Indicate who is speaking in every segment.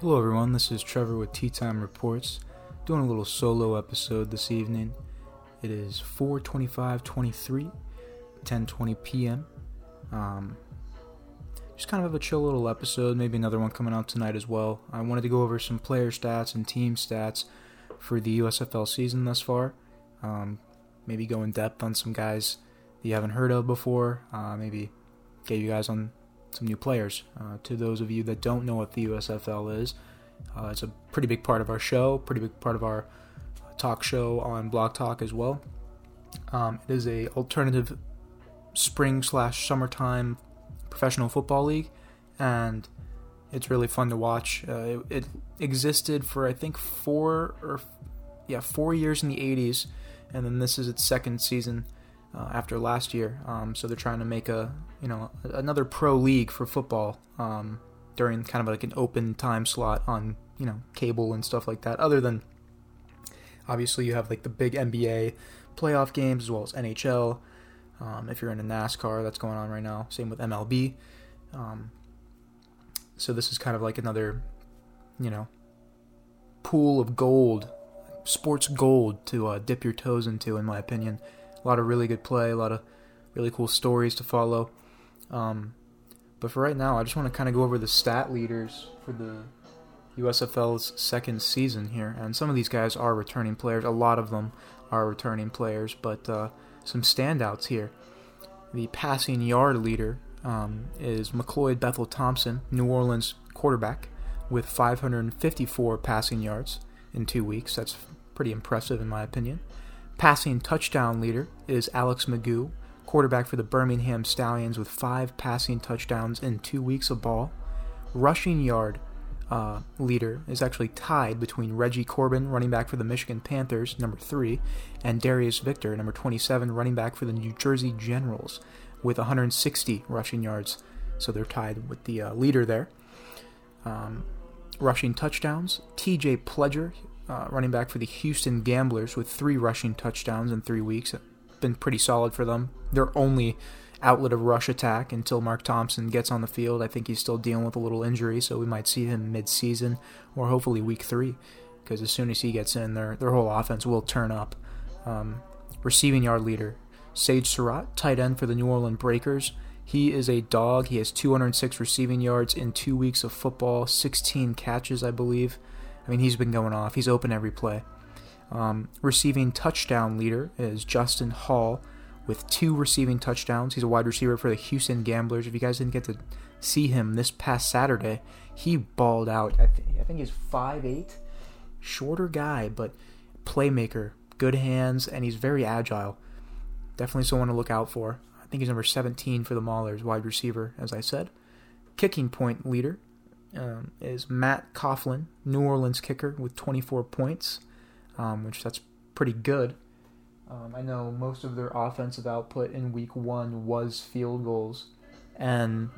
Speaker 1: Hello, everyone. This is Trevor with Tea Time Reports, doing a little solo episode this evening. It is 4:25:23, 10:20 p.m. Um, just kind of have a chill little episode. Maybe another one coming out tonight as well. I wanted to go over some player stats and team stats for the USFL season thus far. Um, maybe go in depth on some guys that you haven't heard of before. Uh, maybe get you guys on some new players. Uh, to those of you that don't know what the USFL is, uh, it's a pretty big part of our show, pretty big part of our talk show on Blog Talk as well. Um, it is a alternative spring slash summertime professional football league, and it's really fun to watch. Uh, it, it, existed for I think four or yeah four years in the 80s, and then this is its second season uh, after last year. Um, so they're trying to make a you know another pro league for football um, during kind of like an open time slot on you know cable and stuff like that. Other than obviously you have like the big NBA playoff games as well as NHL. Um, if you're in a NASCAR, that's going on right now. Same with MLB. Um, so this is kind of like another, you know, pool of gold, sports gold to uh, dip your toes into, in my opinion. A lot of really good play, a lot of really cool stories to follow. Um, but for right now, I just want to kind of go over the stat leaders for the USFL's second season here. And some of these guys are returning players. A lot of them are returning players, but uh, some standouts here. The passing yard leader um, is McLeod Bethel Thompson, New Orleans quarterback, with 554 passing yards in two weeks. That's pretty impressive, in my opinion. Passing touchdown leader is Alex McGough, quarterback for the Birmingham Stallions, with five passing touchdowns in two weeks of ball. Rushing yard uh, leader is actually tied between Reggie Corbin, running back for the Michigan Panthers, number three, and Darius Victor, number 27, running back for the New Jersey Generals, with 160 rushing yards. So they're tied with the uh, leader there. Um, rushing touchdowns, TJ Pledger, uh, running back for the Houston Gamblers with three rushing touchdowns in three weeks. Been pretty solid for them. Their only outlet of rush attack until Mark Thompson gets on the field. I think he's still dealing with a little injury, so we might see him mid-season or hopefully week three, because as soon as he gets in, their their whole offense will turn up. Um, receiving yard leader Sage Surratt, tight end for the New Orleans Breakers. He is a dog. He has 206 receiving yards in two weeks of football, 16 catches, I believe. I mean, he's been going off. He's open every play. Um, receiving touchdown leader is Justin Hall with two receiving touchdowns. He's a wide receiver for the Houston Gamblers. If you guys didn't get to see him this past Saturday, he balled out. I, th- I think he's 5'8", shorter guy, but playmaker, good hands, and he's very agile. Definitely someone to look out for. I think he's number 17 for the Maulers, wide receiver, as I said. Kicking point leader um, is Matt Coghlin, New Orleans kicker, with 24 points, um, which that's pretty good. Um, I know most of their offensive output in week one was field goals, and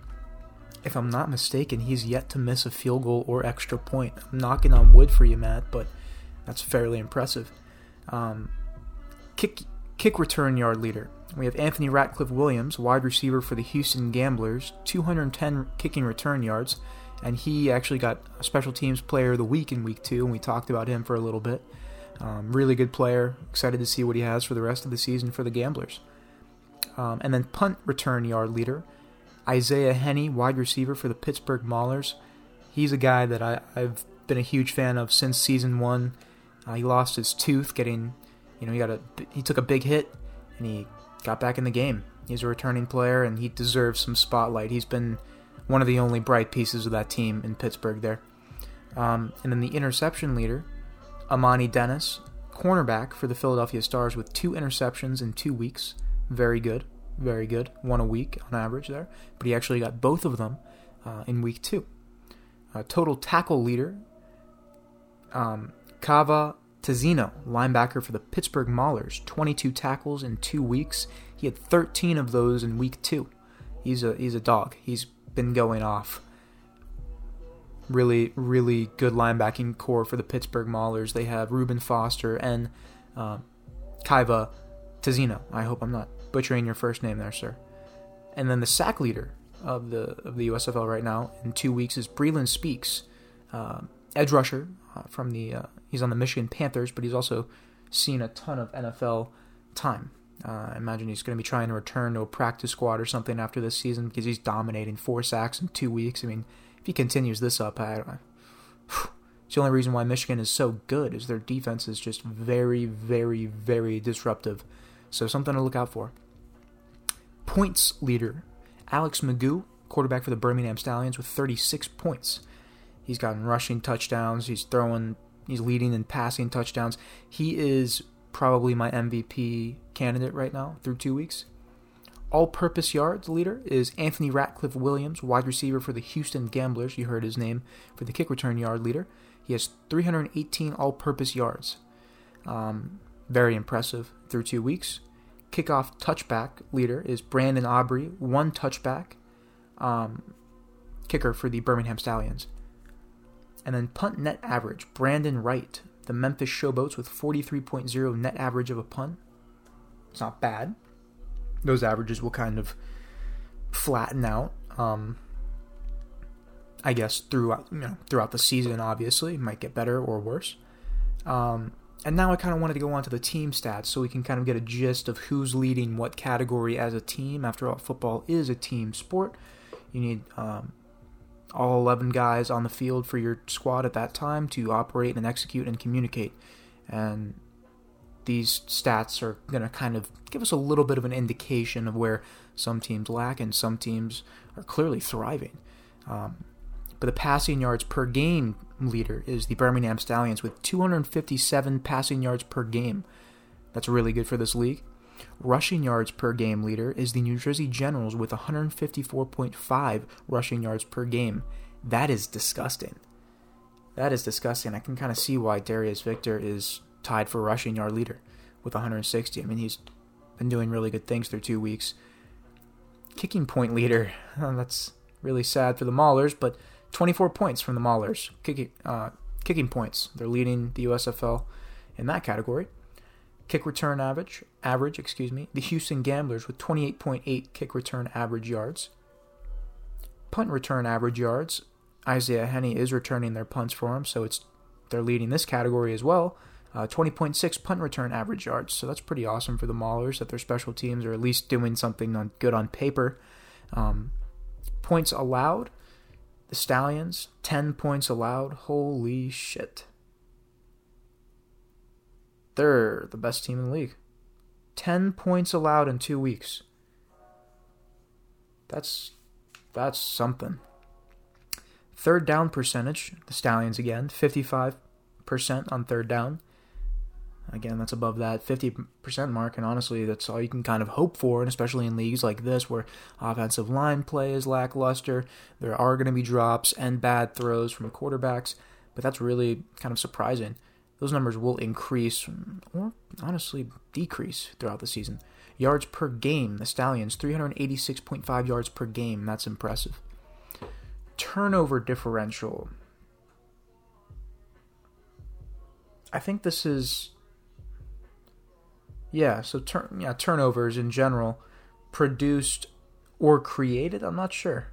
Speaker 1: if I'm not mistaken, he's yet to miss a field goal or extra point. I'm knocking on wood for you, Matt, but that's fairly impressive. Um, kick kick return yard leader. We have Anthony Ratliff Williams, wide receiver for the Houston Gamblers, 210 kicking return yards and he actually got a special teams player of the week in week two, and we talked about him for a little bit. Um, really good player. Excited to see what he has for the rest of the season for the Gamblers. Um, and then punt return yard leader, Isaiah Hennie, wide receiver for the Pittsburgh Maulers. He's a guy that I, have been a huge fan of since season one. Uh, he lost his tooth getting, you know, he got a he took a big hit, and he got back in the game. He's a returning player, and he deserves some spotlight. He's been one of the only bright pieces of that team in Pittsburgh there. Um, and then the interception leader, Amani Dennis, cornerback for the Philadelphia Stars with two interceptions in two weeks. Very good, very good. One a week on average there. But he actually got both of them uh, in week two. Uh, total tackle leader, um, Kava Tezino, linebacker for the Pittsburgh Maulers, 22 tackles in two weeks. He had 13 of those in week two. He's a he's a dog. He's been going off. Really, really good linebacking core for the Pittsburgh Maulers. They have Reuben Foster and uh, Kaiva Tezino. I hope I'm not butchering your first name there, sir. And then the sack leader of the of the USFL right now in two weeks is Breeland Speaks, uh, edge rusher uh, from the. Uh, he's on the Michigan Panthers, but he's also seen a ton of NFL time. Uh, I imagine he's going to be trying to return to a practice squad or something after this season because he's dominating four sacks in two weeks. I mean, if he continues this up, I, I, it's the only reason why Michigan is so good is their defense is just very, very, very disruptive. So something to look out for. Points leader Alex McGough, quarterback for the Birmingham Stallions, with 36 points. He's gotten rushing touchdowns. He's throwing. He's leading in passing touchdowns. He is probably my MVP candidate right now through two weeks. All purpose yards leader is Anthony Ratliff Williams, wide receiver for the Houston Gamblers. You heard his name for the kick return yard leader. He has 318 all purpose yards. Um, very impressive through two weeks. Kickoff touchback leader is Brandon Aubrey, one touchback um, kicker for the Birmingham Stallions. And then punt net average, Brandon Wright, the Memphis Showboats with 43.0 net average of a punt. It's not bad. Those averages will kind of flatten out. Um, I guess throughout you know throughout the season, obviously, it might get better or worse. Um, and now I kind of wanted to go on to the team stats so we can kind of get a gist of who's leading what category as a team. After all, football is a team sport. You need um, all 11 guys on the field for your squad at that time to operate and execute and communicate. And these stats are going to kind of give us a little bit of an indication of where some teams lack and some teams are clearly thriving. Um, but the passing yards per game leader is the Birmingham Stallions with 257 passing yards per game. That's really good for this league. Rushing yards per game leader is the New Jersey Generals with 154.5 rushing yards per game. That is disgusting. That is disgusting. I can kind of see why Darius Victor is tied for rushing yard leader with 160. I mean, he's been doing really good things through two weeks. Kicking point leader, that's really sad for the Maulers, but 24 points from the Maulers. Kicking, uh, kicking points. They're leading the USFL in that category kick return average, average, excuse me, the Houston Gamblers with 28.8 kick return average yards. Punt return average yards, Isaiah Hennie is returning their punts for him, so it's they're leading this category as well. Uh, 20.6 punt return average yards, so that's pretty awesome for the Maulers that their special teams are at least doing something on, good on paper. Um, points allowed, the Stallions 10 points allowed. Holy shit! They're the best team in the league. 10 points allowed in 2 weeks. That's that's something. Third down percentage, the Stallions again, 55% on third down. Again, that's above that 50% mark, and honestly, that's all you can kind of hope for, and especially in leagues like this where offensive line play is lackluster. There are going to be drops and bad throws from quarterbacks, but that's really kind of surprising those numbers will increase or honestly decrease throughout the season. Yards per game, the Stallions 386.5 yards per game. That's impressive. Turnover differential. I think this is yeah, so turn yeah, turnovers in general produced or created, I'm not sure.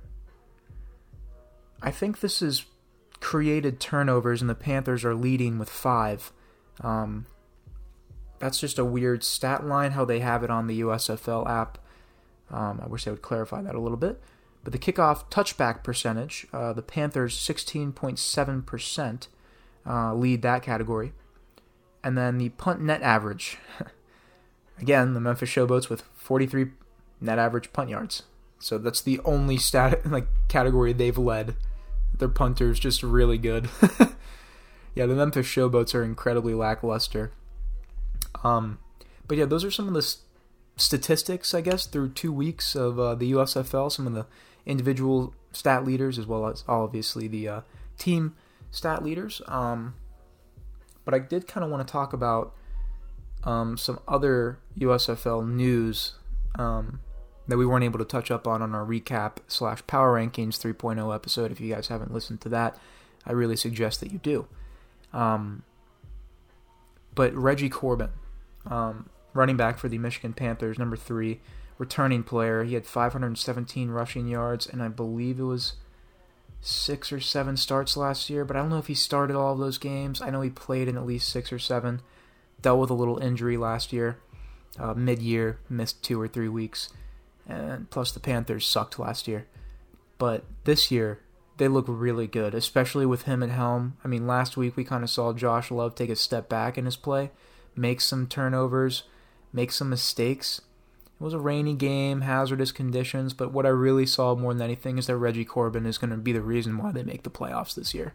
Speaker 1: I think this is created turnovers, and the Panthers are leading with five. Um, that's just a weird stat line how they have it on the USFL app. Um, I wish they would clarify that a little bit. But the kickoff touchback percentage, uh, the Panthers 16.7% uh, lead that category. And then the punt net average. Again, the Memphis Showboats with 43 net average punt yards. So that's the only stat like category they've led their punter's just really good. yeah, the Memphis Showboats are incredibly lackluster. Um, but yeah, those are some of the st- statistics, I guess, through two weeks of uh, the USFL. Some of the individual stat leaders, as well as obviously the uh, team stat leaders. Um, but I did kind of want to talk about um, some other USFL news um, that we weren't able to touch up on on our recap slash power rankings 3.0 episode. If you guys haven't listened to that, I really suggest that you do. Um, but Reggie Corbin, um, running back for the Michigan Panthers, number three, returning player. He had 517 rushing yards, and I believe it was six or seven starts last year, but I don't know if he started all of those games. I know he played in at least six or seven. Dealt with a little injury last year, uh, mid year, missed two or three weeks. And plus, the Panthers sucked last year. But this year, they look really good, especially with him at helm. I mean, last week we kind of saw Josh Love take a step back in his play, make some turnovers, make some mistakes. It was a rainy game, hazardous conditions, but what I really saw more than anything is that Reggie Corbin is going to be the reason why they make the playoffs this year.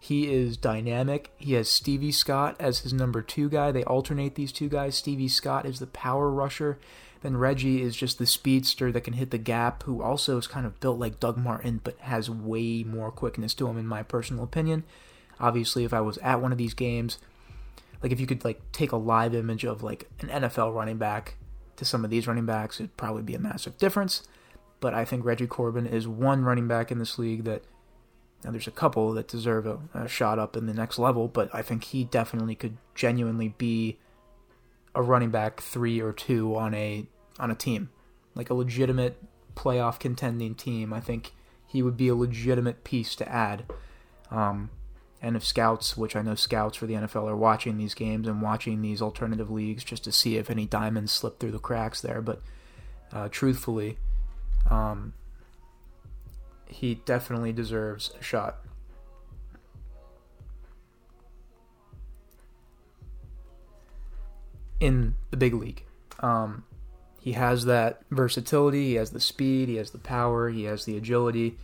Speaker 1: He is dynamic. He has Stevie Scott as his number two guy. They alternate these two guys. Stevie Scott is the power rusher. Then Reggie is just the speedster that can hit the gap, who also is kind of built like Doug Martin, but has way more quickness to him, in my personal opinion. Obviously, if I was at one of these games, like if you could like take a live image of like an NFL running back to some of these running backs, it'd probably be a massive difference. But I think Reggie Corbin is one running back in this league that now there's a couple that deserve a, a shot up in the next level, but I think he definitely could genuinely be a running back three or two on a on a team, like a legitimate playoff contending team. I think he would be a legitimate piece to add. Um, and if scouts, which I know scouts for the NFL are watching these games and watching these alternative leagues just to see if any diamonds slip through the cracks there, but uh, truthfully, um, he definitely deserves a shot. In the big league. Um, he has that versatility, he has the speed, he has the power, he has the agility,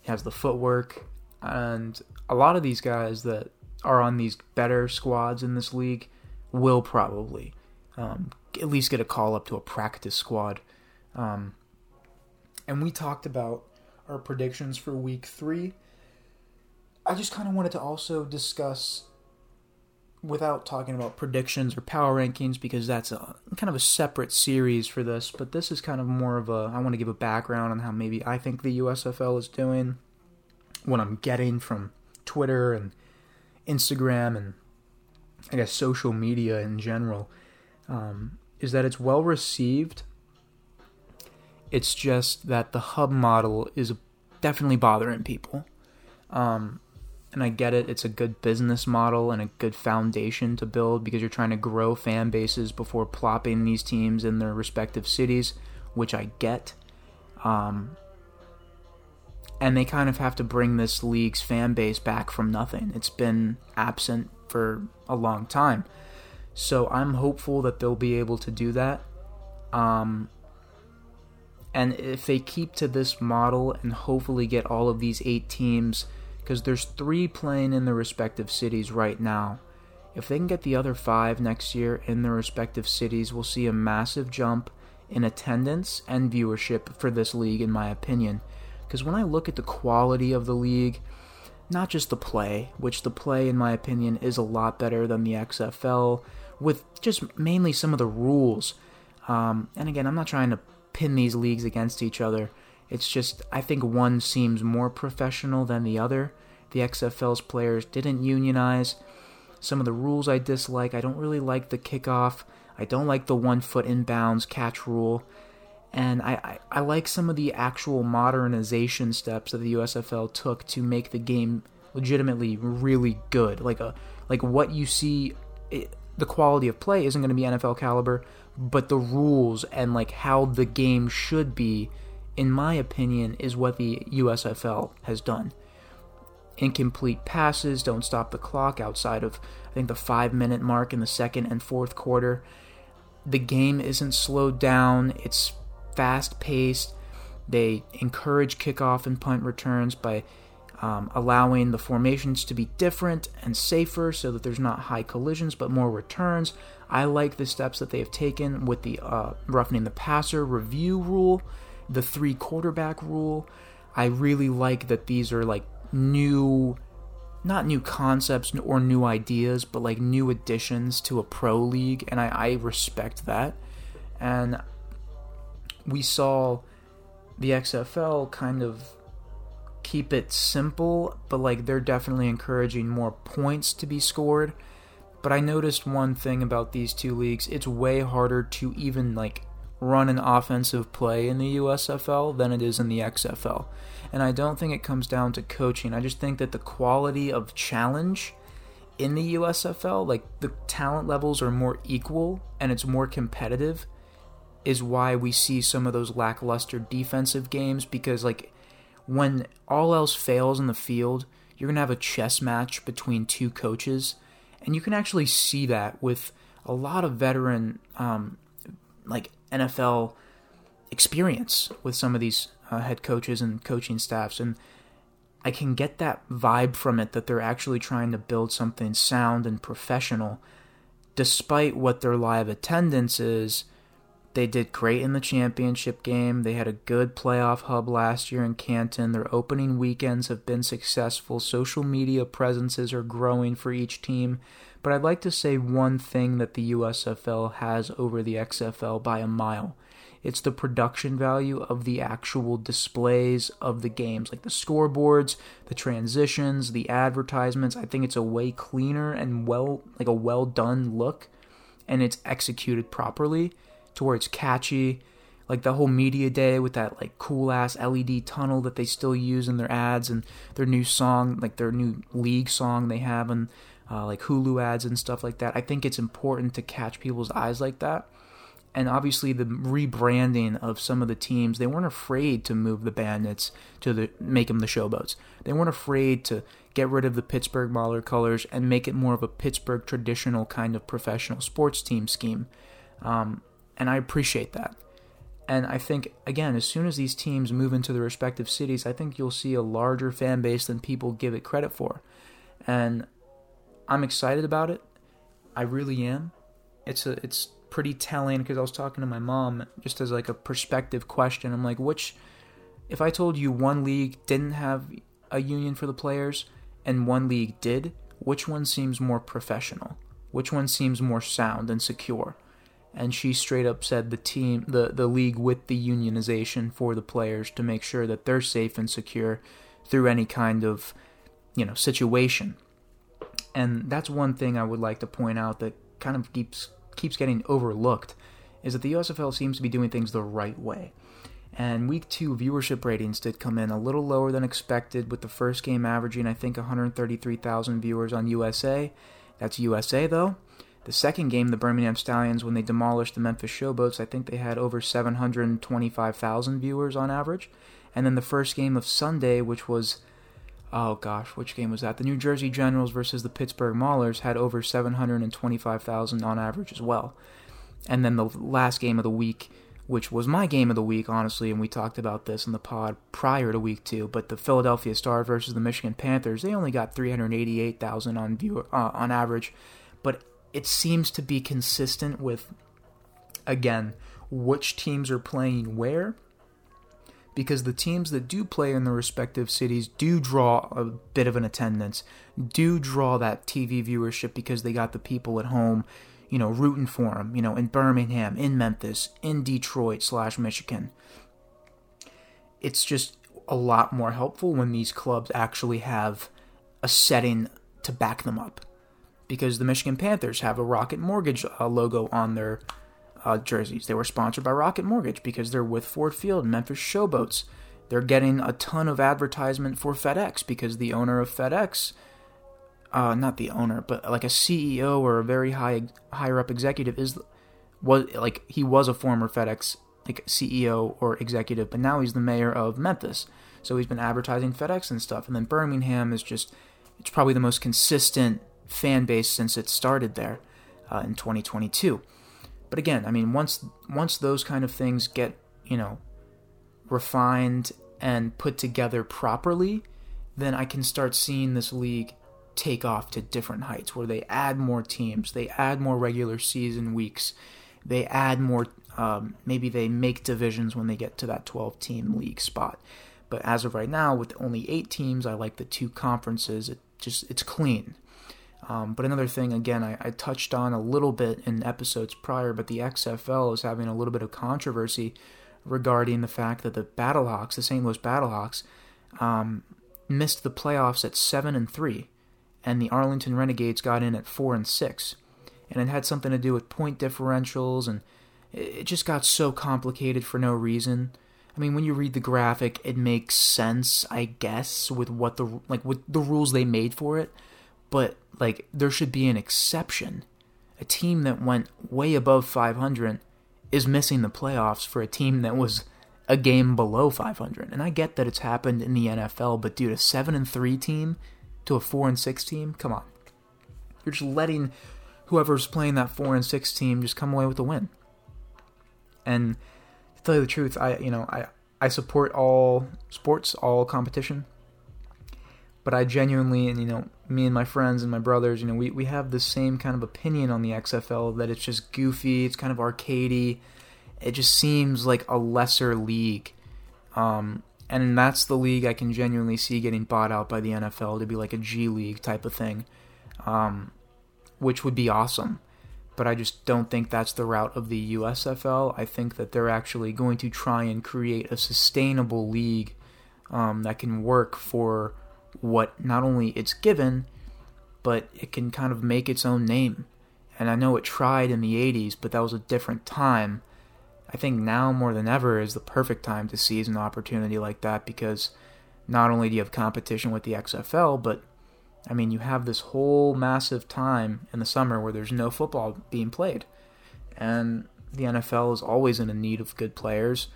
Speaker 1: he has the footwork, and a lot of these guys that are on these better squads in this league will probably um, at least get a call up to a practice squad. Um, and we talked about our predictions for week three. I just kind of wanted to also discuss without talking about predictions or power rankings because that's a kind of a separate series for this but this is kind of more of a I want to give a background on how maybe I think the USFL is doing what I'm getting from Twitter and Instagram and I guess social media in general um, is that it's well received. It's just that the hub model is definitely bothering people. Um, and I get it. It's a good business model and a good foundation to build because you're trying to grow fan bases before plopping these teams in their respective cities, which I get. Um, and they kind of have to bring this league's fan base back from nothing. It's been absent for a long time. So I'm hopeful that they'll be able to do that. Um, and if they keep to this model and hopefully get all of these eight teams because there's three playing in their respective cities right now. If they can get the other five next year in their respective cities, we'll see a massive jump in attendance and viewership for this league, in my opinion. Because when I look at the quality of the league, not just the play, which the play, in my opinion, is a lot better than the XFL, with just mainly some of the rules. Um, and again, I'm not trying to pin these leagues against each other. It's just, I think one seems more professional than the other. The XFL's players didn't unionize. Some of the rules I dislike. I don't really like the kickoff. I don't like the one foot inbounds catch rule. And I, I, I like some of the actual modernization steps that the USFL took to make the game legitimately really good. Like a like what you see, it, the quality of play isn't going to be NFL caliber, but the rules and like how the game should be in my opinion, is what the USFL has done. Incomplete passes don't stop the clock outside of, I think, the five minute mark in the second and fourth quarter. The game isn't slowed down, it's fast paced. They encourage kickoff and punt returns by um, allowing the formations to be different and safer so that there's not high collisions but more returns. I like the steps that they have taken with the uh, roughening the passer review rule the three quarterback rule. I really like that these are like new, not new concepts or new ideas, but like new additions to a pro league, and I, I respect that. And we saw the XFL kind of keep it simple, but like they're definitely encouraging more points to be scored. But I noticed one thing about these two leagues it's way harder to even like run an offensive play in the USFL than it is in the XFL. And I don't think it comes down to coaching. I just think that the quality of challenge in the USFL, like the talent levels are more equal and it's more competitive, is why we see some of those lackluster defensive games because, like, when all else fails in the field, you're going to have a chess match between two coaches. And you can actually see that with a lot of veteran, um, like, NFL experience with some of these uh, head coaches and coaching staffs. And I can get that vibe from it that they're actually trying to build something sound and professional, despite what their live attendance is. They did great in the championship game. They had a good playoff hub last year in Canton. Their opening weekends have been successful. Social media presences are growing for each team. But I'd like to say one thing that the USFL has over the XFL by a mile. It's the production value of the actual displays of the games, like the scoreboards, the transitions, the advertisements. I think it's a way cleaner and well, like a well done look, and it's executed properly to where it's catchy. Like the whole media day with that like cool ass LED tunnel that they still use in their ads and their new song, like their new league song they have and uh, like Hulu ads and stuff like that. I think it's important to catch people's eyes like that. And obviously, the rebranding of some of the teams, they weren't afraid to move the Bandits to the, make them the Showboats. They weren't afraid to get rid of the Pittsburgh Mauler colors and make it more of a Pittsburgh traditional kind of professional sports team scheme. Um, and I appreciate that. And I think, again, as soon as these teams move into their respective cities, I think you'll see a larger fan base than people give it credit for. And I'm excited about it. I really am. It's a it's pretty telling because I was talking to my mom just as like a perspective question. I'm like, which if I told you one league didn't have a union for the players and one league did, which one seems more professional? Which one seems more sound and secure? And she straight up said the team the, the league with the unionization for the players to make sure that they're safe and secure through any kind of, you know, situation. And that's one thing I would like to point out that kind of keeps keeps getting overlooked is that the USFL seems to be doing things the right way. And week two viewership ratings did come in a little lower than expected, with the first game averaging, I think, 133,000 viewers on USA. That's USA, though. The second game, the Birmingham Stallions, when they demolished the Memphis Showboats, I think they had over 725,000 viewers on average. And then the first game of Sunday, which was oh gosh, which game was that? The New Jersey Generals versus the Pittsburgh Maulers had over 725,000 on average as well. And then the last game of the week, which was my game of the week, honestly, and we talked about this in the pod prior to week two, but the Philadelphia Stars versus the Michigan Panthers, they only got 388,000 on uh, on average, but it seems to be consistent with again which teams are playing where because the teams that do play in their respective cities do draw a bit of an attendance, do draw that TV viewership because they got the people at home, you know, rooting for them, you know, in Birmingham, in Memphis, in Detroit slash Michigan. It's just a lot more helpful when these clubs actually have a setting to back them up. Because the Michigan Panthers have a Rocket Mortgage uh, logo on their uh, jerseys. They were sponsored by Rocket Mortgage because they're with Ford Field, Memphis Showboats. They're getting a ton of advertisement for FedEx because the owner of FedEx, uh, not the owner, but like a CEO or a very high higher up executive is was like he was a former FedEx like CEO or executive, but now he's the mayor of Memphis. So he's been advertising FedEx and stuff. And then Birmingham is just it's probably the most consistent fan base since it started there uh, in 2022. But again, I mean, once once those kind of things get you know refined and put together properly, then I can start seeing this league take off to different heights where they add more teams, they add more regular season weeks, they add more. Um, maybe they make divisions when they get to that 12 team league spot. But as of right now, with only eight teams, I like the two conferences. It just it's clean. Um, but another thing, again, I, I, touched on a little bit in episodes prior, but the XFL is having a little bit of controversy regarding the fact that the Battlehawks, the St. Louis Battlehawks, um, missed the playoffs at seven and three, and the Arlington Renegades got in at four and six, and it had something to do with point differentials, and it just got so complicated for no reason. I mean, when you read the graphic, it makes sense, I guess, with what the like with the rules they made for it. But like, there should be an exception. A team that went way above 500 is missing the playoffs for a team that was a game below 500. And I get that it's happened in the NFL, but dude, a 7 and 3 team to a 4 and 6 team, come on. You're just letting whoever's playing that 4 and 6 team just come away with a win. And to tell you the truth, I you know, I I support all sports, all competition. But I genuinely and you know, me and my friends and my brothers, you know, we, we have the same kind of opinion on the XFL that it's just goofy, it's kind of arcadey. It just seems like a lesser league. Um, and that's the league I can genuinely see getting bought out by the NFL to be like a G League type of thing, um, which would be awesome but I just don't think that's the route of the USFL. I think that they're actually going to try and create a sustainable league um, that can work for what not only it's given, but it can kind of make its own name. And I know it tried in the 80s, but that was a different time. I think now more than ever is the perfect time to seize an opportunity like that because not only do you have competition with the XFL, but I mean, you have this whole massive time in the summer where there's no football being played. And the NFL is always in a need of good players.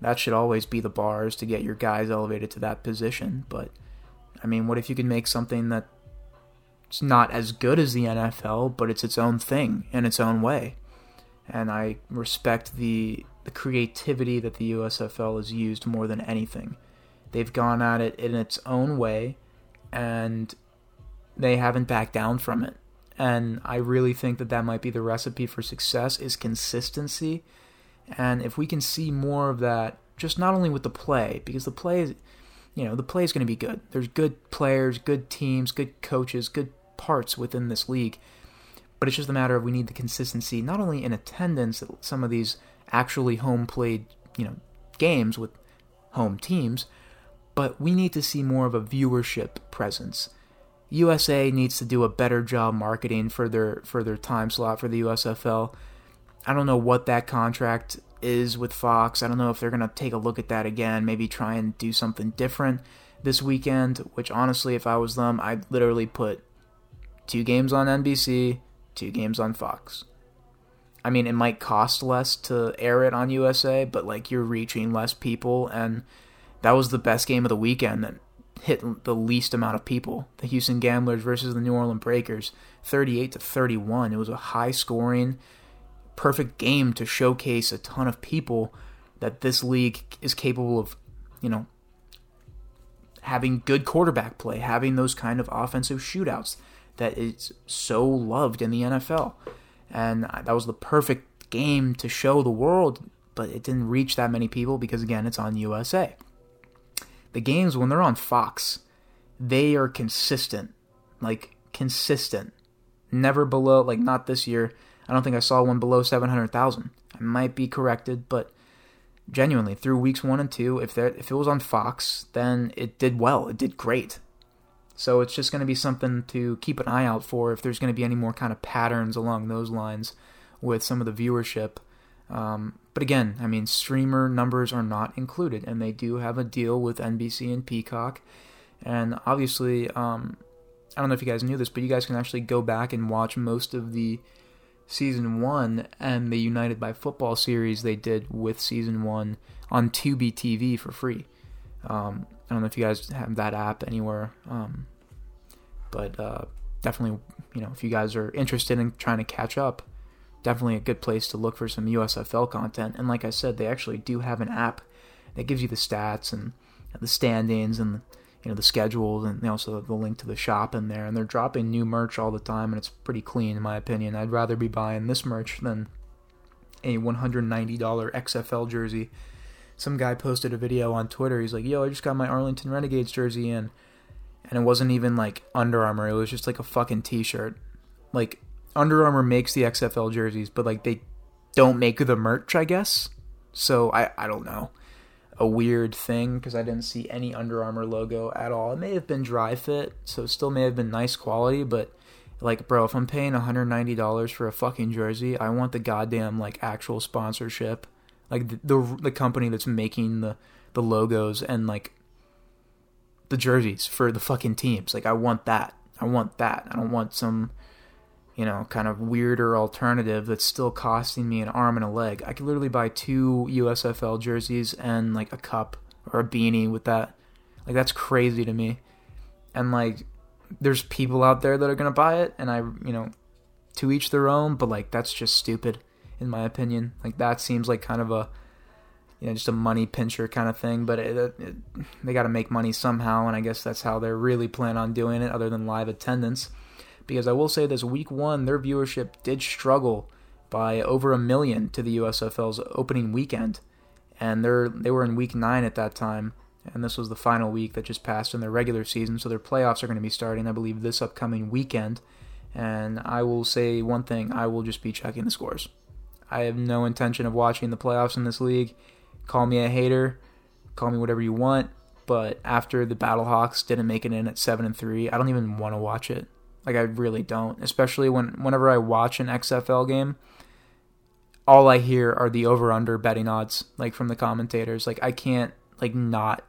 Speaker 1: That should always be the bars to get your guys elevated to that position. But, I mean, what if you can make something that's not as good as the NFL, but it's its own thing in its own way? And I respect the, the creativity that the USFL has used more than anything. They've gone at it in its own way, and they haven't backed down from it. And I really think that that might be the recipe for success is consistency. And if we can see more of that, just not only with the play, because the play is, you know, the play is going to be good. There's good players, good teams, good coaches, good parts within this league. But it's just a matter of we need the consistency, not only in attendance at some of these actually home played, you know, games with home teams, but we need to see more of a viewership presence. USA needs to do a better job marketing for their for their time slot for the USFL. I don't know what that contract is with Fox. I don't know if they're going to take a look at that again, maybe try and do something different this weekend, which honestly if I was them, I'd literally put two games on NBC, two games on Fox. I mean, it might cost less to air it on USA, but like you're reaching less people and that was the best game of the weekend that hit the least amount of people. The Houston Gamblers versus the New Orleans Breakers, 38 to 31. It was a high scoring, perfect game to showcase a ton of people that this league is capable of, you know, having good quarterback play, having those kind of offensive shootouts that is so loved in the NFL. And that was the perfect game to show the world, but it didn't reach that many people because again, it's on USA the games when they're on Fox, they are consistent, like consistent, never below like not this year. I don't think I saw one below seven hundred thousand. I might be corrected, but genuinely through weeks one and two, if there if it was on Fox, then it did well. It did great. So it's just going to be something to keep an eye out for if there's going to be any more kind of patterns along those lines with some of the viewership. Um, but again, I mean, streamer numbers are not included, and they do have a deal with NBC and Peacock. And obviously, um, I don't know if you guys knew this, but you guys can actually go back and watch most of the season one and the United by Football series they did with season one on Tubi TV for free. Um, I don't know if you guys have that app anywhere, um, but uh, definitely, you know, if you guys are interested in trying to catch up, definitely a good place to look for some USFL content. And like I said, they actually do have an app that gives you the stats and the standings and you know the schedules and they also have the link to the shop in there. And they're dropping new merch all the time, and it's pretty clean in my opinion. I'd rather be buying this merch than a $190 XFL jersey. Some guy posted a video on Twitter. He's like, "Yo, I just got my Arlington Renegades jersey in." And it wasn't even like Under Armour. It was just like a fucking t-shirt. Like under Armour makes the XFL jerseys, but like they don't make the merch, I guess. So I I don't know. A weird thing because I didn't see any Under Armour logo at all. It may have been dry fit, so it still may have been nice quality, but Like, bro, if I'm paying $190 for a fucking jersey, I want the goddamn like actual sponsorship, like the the, the company that's making the the logos and like the jerseys for the fucking teams. Like, I want that. I want that. I don't want some you know, kind of weirder alternative that's still costing me an arm and a leg. I could literally buy two USFL jerseys and like a cup or a beanie with that. Like that's crazy to me. And like there's people out there that are going to buy it and I, you know, to each their own, but like that's just stupid in my opinion. Like that seems like kind of a you know, just a money pincher kind of thing, but it, it, they got to make money somehow and I guess that's how they're really plan on doing it other than live attendance because I will say this week one, their viewership did struggle by over a million to the USFL's opening weekend. And they're they were in week nine at that time, and this was the final week that just passed in their regular season. So their playoffs are going to be starting, I believe, this upcoming weekend. And I will say one thing: I will just be checking the scores. I have no intention of watching the playoffs in this league. Call me a hater, call me whatever you want. But after the Battlehawks didn't make it in at seven and three, I don't even want to watch it. Like I really don't, especially when whenever I watch an XFL game, all I hear are the over under betting odds like from the commentators. Like I can't like not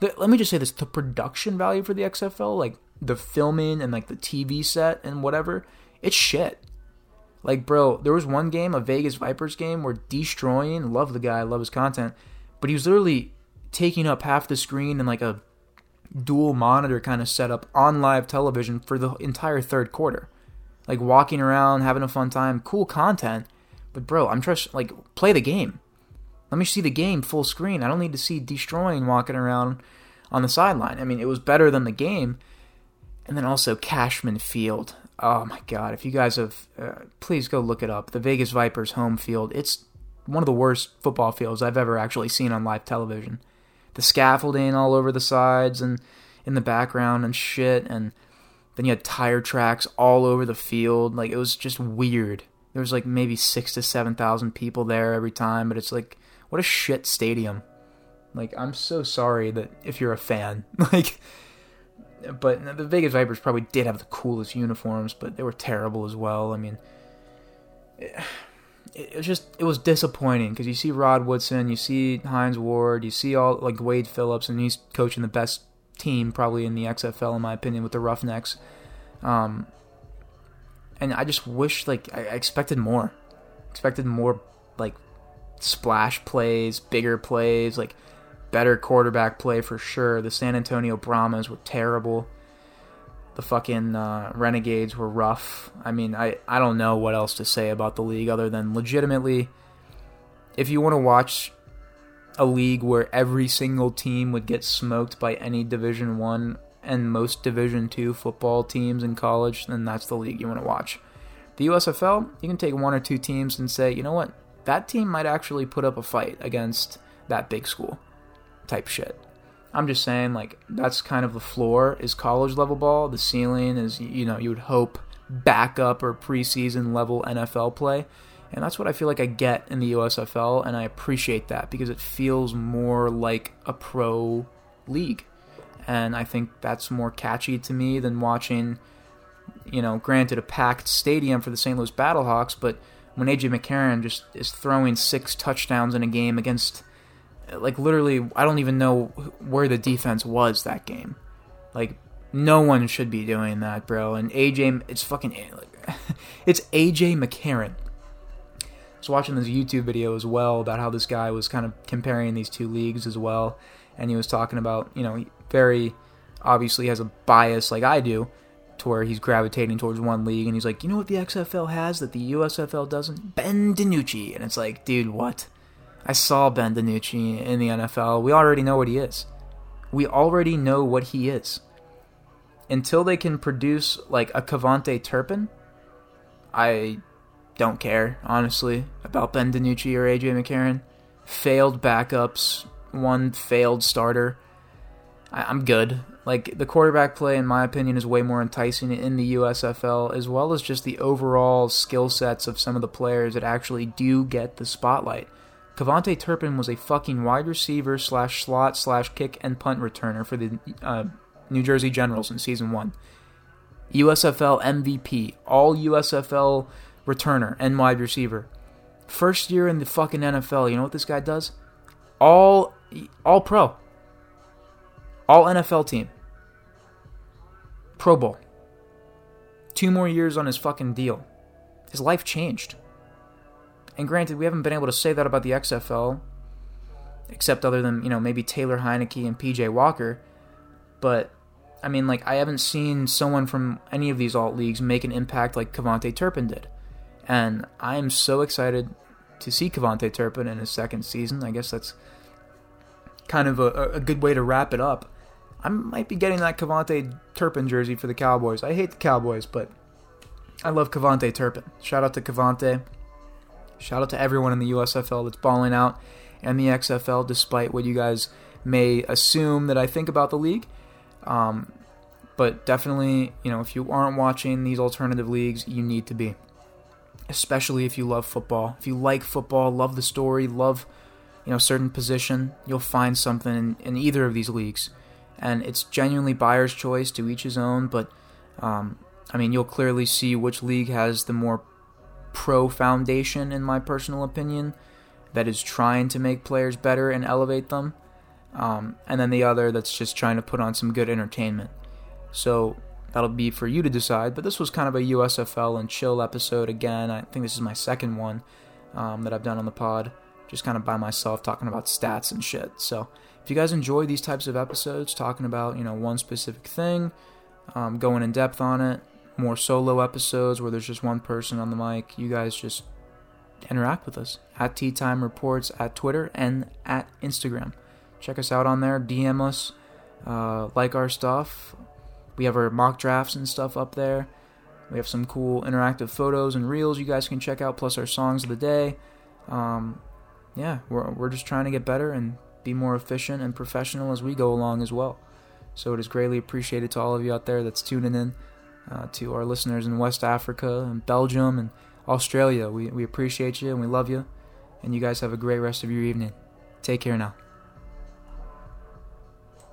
Speaker 1: the, let me just say this the production value for the XFL like the filming and like the TV set and whatever, it's shit. Like bro, there was one game, a Vegas Vipers game where Deestroying, love the guy, love his content, but he was literally taking up half the screen in like a dual monitor kind of setup on live television for the entire third quarter. Like walking around, having a fun time, cool content. But bro, I'm just like play the game. Let me see the game full screen. I don't need to see Deestroying walking around on the sideline. I mean, it was better than the game. And then also Cashman Field. Oh my god, if you guys have uh, please go look it up. The Vegas Vipers home field. It's one of the worst football fields I've ever actually seen on live television the scaffolding all over the sides and in the background and shit. And then you had tire tracks all over the field. Like it was just weird. There was like maybe six to seven thousand people there every time but it's like what a shit stadium. Like i'm so sorry that if you're a fan like but the vegas vipers probably did have the coolest uniforms but they were terrible as well. I mean it was just it was disappointing because you see Rod Woodson, you see Hines Ward, you see all like Wade Phillips, and he's coaching the best team probably in the XFL in my opinion with the Roughnecks. Um, and I just wish like I, expected more, expected more like splash plays, bigger plays, like better quarterback play for sure. The San Antonio Brahmas were terrible the fucking uh, Renegades were rough. I mean, I, I don't know what else to say about the league other than legitimately, if you want to watch a league where every single team would get smoked by any Division One and most Division Two football teams in college, then that's the league you want to watch. The USFL, you can take one or two teams and say, you know what, that team might actually put up a fight against that big school, type shit. I'm just saying, like, that's kind of the floor is college level ball. The ceiling is, you know, you would hope backup or preseason level NFL play. And that's what I feel like I get in the USFL, and I appreciate that because it feels more like a pro league. And I think that's more catchy to me than watching, you know, granted a packed stadium for the St. Louis Battlehawks, but when AJ McCarron just is throwing six touchdowns in a game against like literally I don't even know where the defense was that game. Like no one should be doing that, bro. And AJ, it's fucking, it's AJ McCarron. I was watching this YouTube video as well about how this guy was kind of comparing these two leagues as well, and he was talking about you know very obviously has a bias like I do to where he's gravitating towards one league, and he's like, you know what the XFL has that the USFL doesn't? Ben DiNucci, and it's like, dude, what? I saw Ben DiNucci in the NFL. We already know what he is. We already know what he is. Until they can produce like a KaVontae Turpin, I don't care, honestly, about Ben DiNucci or AJ McCarron. Failed backups, one failed starter. I- I'm good. Like the quarterback play, in my opinion, is way more enticing in the USFL, as well as just the overall skill sets of some of the players that actually do get the spotlight. KaVontae Turpin was a fucking wide receiver slash slot slash kick and punt returner for the uh, New Jersey Generals in season one. USFL MVP, all USFL returner and wide receiver. First year in the fucking NFL. You know what this guy does? All all pro. All NFL team. Pro Bowl. Two more years on his fucking deal. His life changed. And granted, we haven't been able to say that about the XFL, except other than, you know, maybe Taylor Heinicke and PJ Walker. But, I mean, like, I haven't seen someone from any of these alt leagues make an impact like KaVontae Turpin did. And I am so excited to see KaVontae Turpin in his second season. I guess that's kind of a, a good way to wrap it up. I might be getting that KaVontae Turpin jersey for the Cowboys. I hate the Cowboys, but I love KaVontae Turpin. Shout out to KaVontae. Shout out to everyone in the USFL that's balling out and the XFL, despite what you guys may assume that I think about the league. Um, but definitely, you know, if you aren't watching these alternative leagues, you need to be. Especially if you love football. If you like football, love the story, love, you know, certain position, you'll find something in, in either of these leagues and it's genuinely buyer's choice to each his own. But um, I mean, you'll clearly see which league has the more pro foundation, in my personal opinion, that is trying to make players better and elevate them, um, and then the other that's just trying to put on some good entertainment. So that'll be for you to decide. But this was kind of a USFL and chill episode again. I think this is my second one um, that I've done on the pod, just kind of by myself talking about stats and shit. So if you guys enjoy these types of episodes, talking about you know one specific thing, um, going in depth on it, more solo episodes where there's just one person on the mic, you guys just interact with us at Tea Time Reports at Twitter and at Instagram. Check us out on there, DM us, uh, like our stuff. We have our mock drafts and stuff up there. We have some cool interactive photos and reels you guys can check out, plus our songs of the day. Um, yeah, we're, we're just trying to get better and be more efficient and professional as we go along as well. So it is greatly appreciated to all of you out there that's tuning in, uh, to our listeners in West Africa and Belgium and Australia. We, we appreciate you and we love you. And you guys have a great rest of your evening. Take care now.